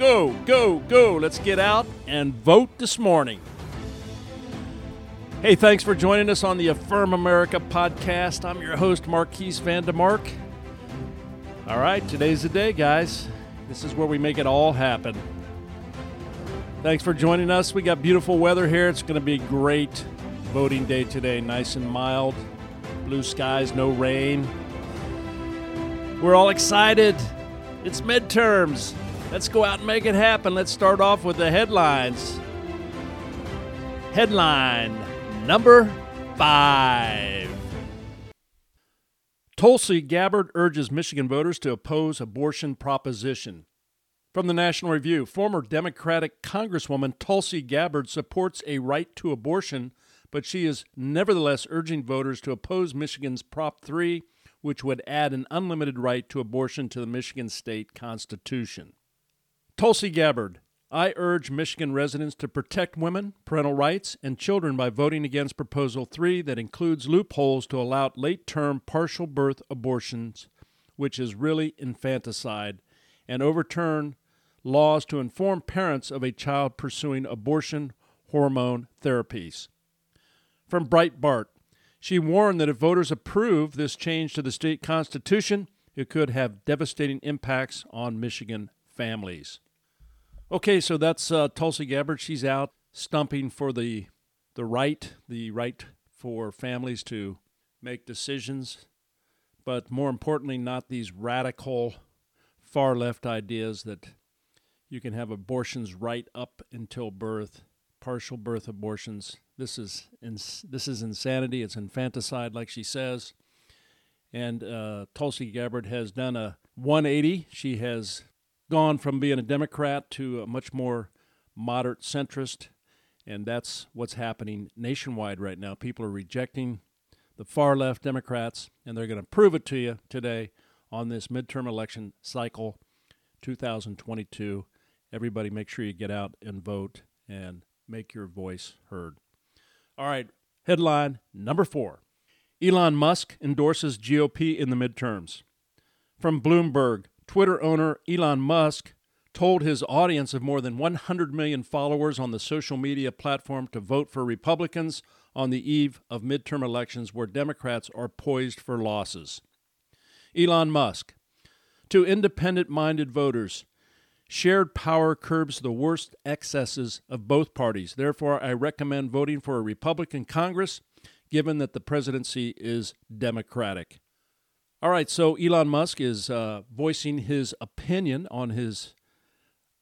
Go, go, go. Let's get out and vote this morning. Hey, thanks for joining us on the Affirm America podcast. I'm your host, Marquise Vandemark. All right, today's the day, guys. This is where we make it all happen. Thanks for joining us. We got beautiful weather here. It's going to be great voting day today. Nice and mild. Blue skies, no rain. We're all excited. It's midterms. Let's go out and make it happen. Let's start off with the headlines. Headline number five Tulsi Gabbard urges Michigan voters to oppose abortion proposition. From the National Review, former Democratic Congresswoman Tulsi Gabbard supports a right to abortion, but she is nevertheless urging voters to oppose Michigan's Prop 3 which would add an unlimited right to abortion to the Michigan state constitution. Tulsi Gabbard, I urge Michigan residents to protect women, parental rights, and children by voting against Proposal 3 that includes loopholes to allow late term partial birth abortions, which is really infanticide, and overturn laws to inform parents of a child pursuing abortion hormone therapies. From Breitbart, she warned that if voters approve this change to the state constitution, it could have devastating impacts on Michigan families. Okay, so that's uh, Tulsi Gabbard. She's out stumping for the the right, the right for families to make decisions, but more importantly, not these radical far left ideas that you can have abortions right up until birth, partial birth abortions. This is ins- this is insanity. It's infanticide, like she says. And uh, Tulsi Gabbard has done a 180. She has gone from being a Democrat to a much more moderate centrist, and that's what's happening nationwide right now. People are rejecting the far left Democrats, and they're going to prove it to you today on this midterm election cycle 2022. Everybody, make sure you get out and vote and make your voice heard. All right, headline number four Elon Musk endorses GOP in the midterms. From Bloomberg, Twitter owner Elon Musk told his audience of more than 100 million followers on the social media platform to vote for Republicans on the eve of midterm elections where Democrats are poised for losses. Elon Musk, to independent minded voters, Shared power curbs the worst excesses of both parties. Therefore, I recommend voting for a Republican Congress, given that the presidency is Democratic. All right, so Elon Musk is uh, voicing his opinion on his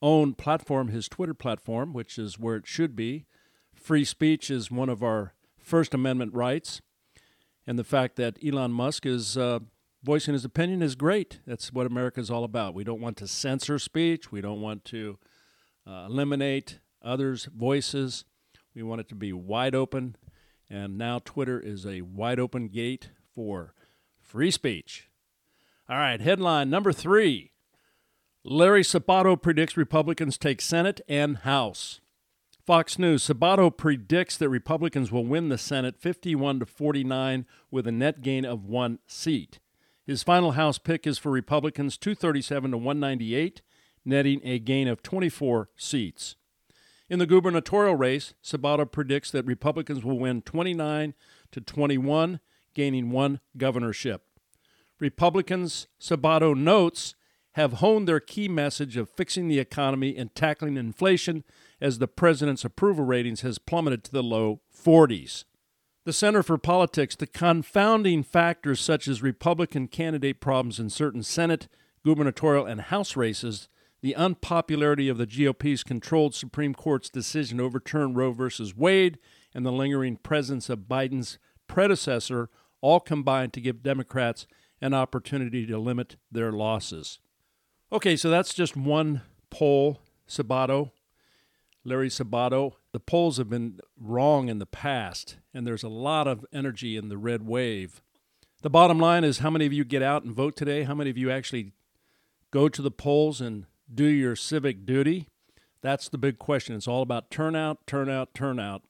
own platform, his Twitter platform, which is where it should be. Free speech is one of our First Amendment rights. And the fact that Elon Musk is uh, voicing his opinion is great. That's what America is all about. We don't want to censor speech. We don't want to uh, eliminate others' voices. We want it to be wide open. And now Twitter is a wide open gate for free speech. All right, headline number three Larry Sabato predicts Republicans take Senate and House. Fox News Sabato predicts that Republicans will win the Senate 51 to 49 with a net gain of one seat. His final House pick is for Republicans 237 to 198, netting a gain of 24 seats. In the gubernatorial race, Sabato predicts that Republicans will win 29 to 21, gaining one governorship. Republicans, Sabato notes, have honed their key message of fixing the economy and tackling inflation as the president's approval ratings has plummeted to the low 40s the Center for Politics the confounding factors such as Republican candidate problems in certain Senate, gubernatorial, and House races, the unpopularity of the GOP's controlled Supreme Court's decision to overturn Roe v. Wade, and the lingering presence of Biden's predecessor all combined to give Democrats an opportunity to limit their losses. Okay, so that's just one poll Sabato, Larry Sabato. The polls have been wrong in the past, and there's a lot of energy in the red wave. The bottom line is how many of you get out and vote today? How many of you actually go to the polls and do your civic duty? That's the big question. It's all about turnout, turnout, turnout.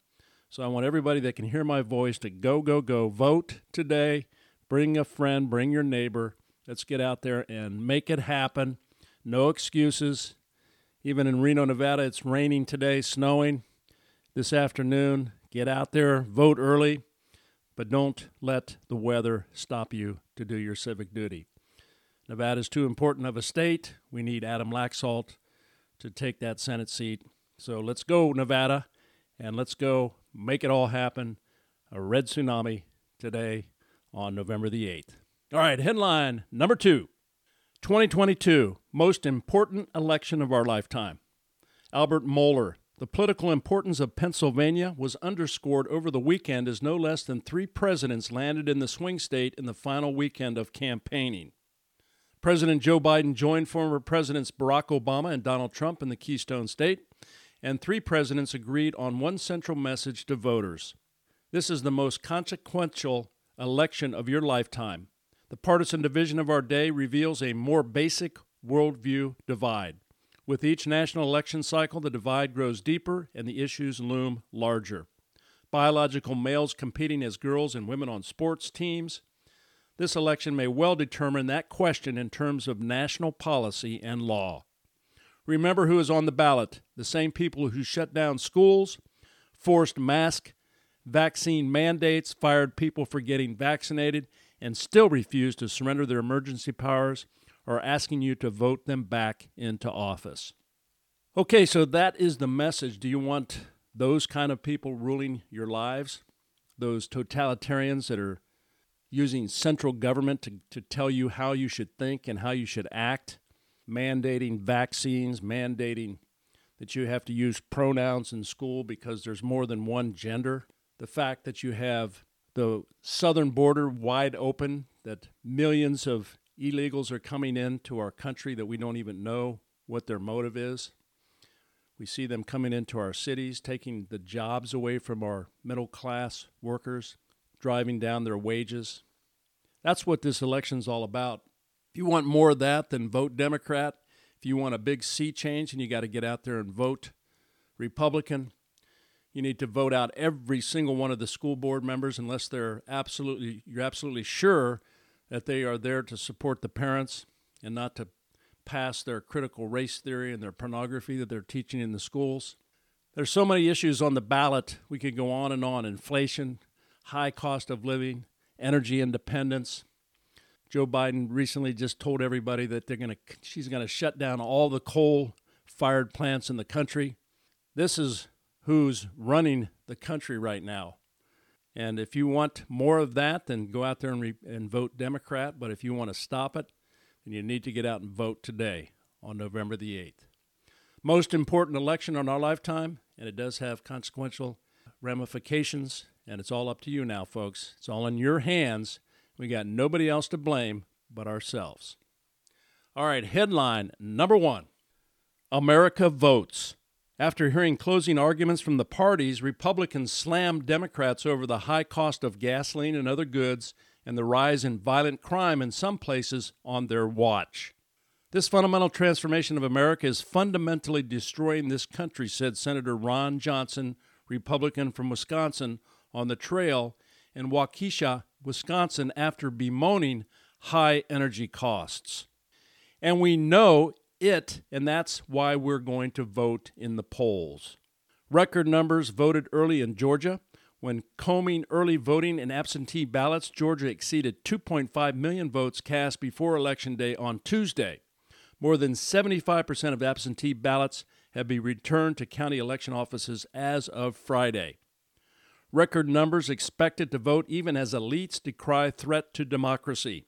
So I want everybody that can hear my voice to go, go, go. Vote today. Bring a friend, bring your neighbor. Let's get out there and make it happen. No excuses. Even in Reno, Nevada, it's raining today, snowing this afternoon. Get out there, vote early, but don't let the weather stop you to do your civic duty. Nevada is too important of a state. We need Adam Laxalt to take that Senate seat. So let's go, Nevada, and let's go make it all happen. A red tsunami today on November the 8th. All right, headline number two 2022, most important election of our lifetime. Albert Mohler. The political importance of Pennsylvania was underscored over the weekend as no less than three presidents landed in the swing state in the final weekend of campaigning. President Joe Biden joined former Presidents Barack Obama and Donald Trump in the Keystone State, and three presidents agreed on one central message to voters. This is the most consequential election of your lifetime. The partisan division of our day reveals a more basic worldview divide. With each national election cycle, the divide grows deeper and the issues loom larger. Biological males competing as girls and women on sports teams, this election may well determine that question in terms of national policy and law. Remember who is on the ballot the same people who shut down schools, forced mask vaccine mandates, fired people for getting vaccinated, and still refuse to surrender their emergency powers are asking you to vote them back into office. Okay, so that is the message. Do you want those kind of people ruling your lives? Those totalitarians that are using central government to, to tell you how you should think and how you should act, mandating vaccines, mandating that you have to use pronouns in school because there's more than one gender, the fact that you have the southern border wide open, that millions of illegals are coming into our country that we don't even know what their motive is. We see them coming into our cities, taking the jobs away from our middle class workers driving down their wages. That's what this election's all about. If you want more of that, then vote Democrat. If you want a big sea change and you got to get out there and vote Republican, you need to vote out every single one of the school board members unless they're absolutely you're absolutely sure that they are there to support the parents and not to pass their critical race theory and their pornography that they're teaching in the schools. There's so many issues on the ballot. We could go on and on. Inflation, high cost of living, energy independence. Joe Biden recently just told everybody that they're going to she's going to shut down all the coal-fired plants in the country. This is who's running the country right now. And if you want more of that, then go out there and, re- and vote Democrat. But if you want to stop it, then you need to get out and vote today on November the 8th. Most important election in our lifetime, and it does have consequential ramifications and it's all up to you now, folks. It's all in your hands. We got nobody else to blame but ourselves. All right, headline number one America votes. After hearing closing arguments from the parties, Republicans slammed Democrats over the high cost of gasoline and other goods and the rise in violent crime in some places on their watch. This fundamental transformation of America is fundamentally destroying this country, said Senator Ron Johnson, Republican from Wisconsin, on the trail in Waukesha, Wisconsin, after bemoaning high energy costs. And we know it, and that's why we're going to vote in the polls. Record numbers voted early in Georgia. When combing early voting and absentee ballots, Georgia exceeded 2.5 million votes cast before Election Day on Tuesday. More than 75% of absentee ballots have been returned to county election offices as of Friday. Record numbers expected to vote even as elites decry threat to democracy.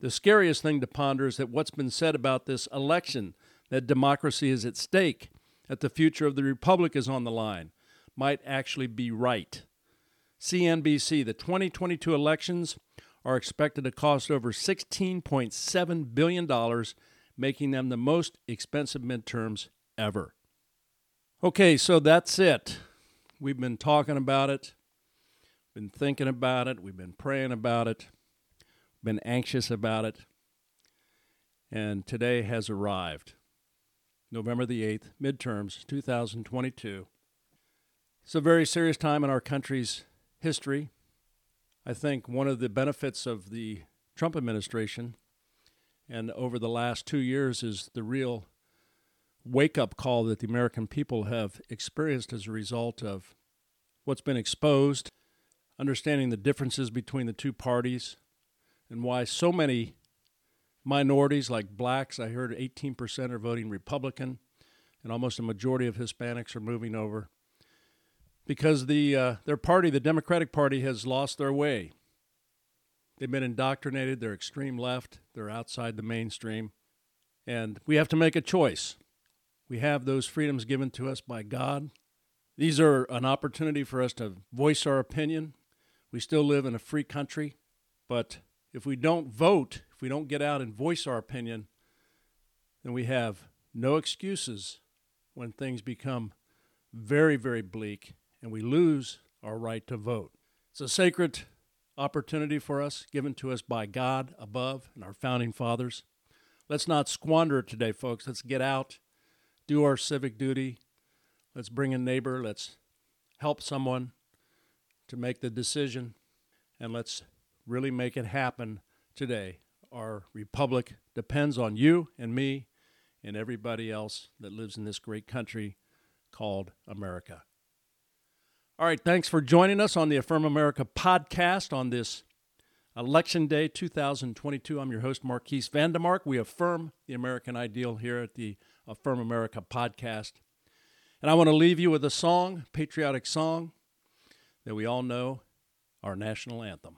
The scariest thing to ponder is that what's been said about this election, that democracy is at stake, that the future of the republic is on the line, might actually be right. CNBC, the 2022 elections are expected to cost over $16.7 billion, making them the most expensive midterms ever. Okay, so that's it. We've been talking about it, been thinking about it, we've been praying about it, been anxious about it, and today has arrived. November the 8th, midterms 2022. It's a very serious time in our country's history. I think one of the benefits of the Trump administration and over the last two years is the real wake up call that the American people have experienced as a result of what's been exposed, understanding the differences between the two parties, and why so many minorities like blacks, I heard 18% are voting Republican, and almost a majority of Hispanics are moving over because the uh, their party, the Democratic Party, has lost their way. They've been indoctrinated. They're extreme left. They're outside the mainstream, and we have to make a choice. We have those freedoms given to us by God. These are an opportunity for us to voice our opinion. We still live in a free country, but if we don't vote, if we don't get out and voice our opinion, then we have no excuses when things become very, very bleak and we lose our right to vote. It's a sacred opportunity for us given to us by God above and our founding fathers. Let's not squander it today, folks. Let's get out, do our civic duty. Let's bring a neighbor. Let's help someone to make the decision. And let's really make it happen today. Our republic depends on you and me and everybody else that lives in this great country called America. All right, thanks for joining us on the Affirm America podcast on this Election Day 2022. I'm your host, Marquise Vandemark. We affirm the American ideal here at the Affirm America podcast. And I want to leave you with a song, patriotic song that we all know, our national anthem.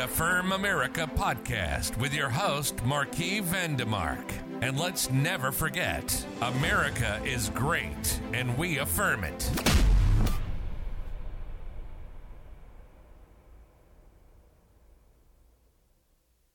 Affirm America podcast with your host, Marquis Vandemark. And let's never forget America is great, and we affirm it.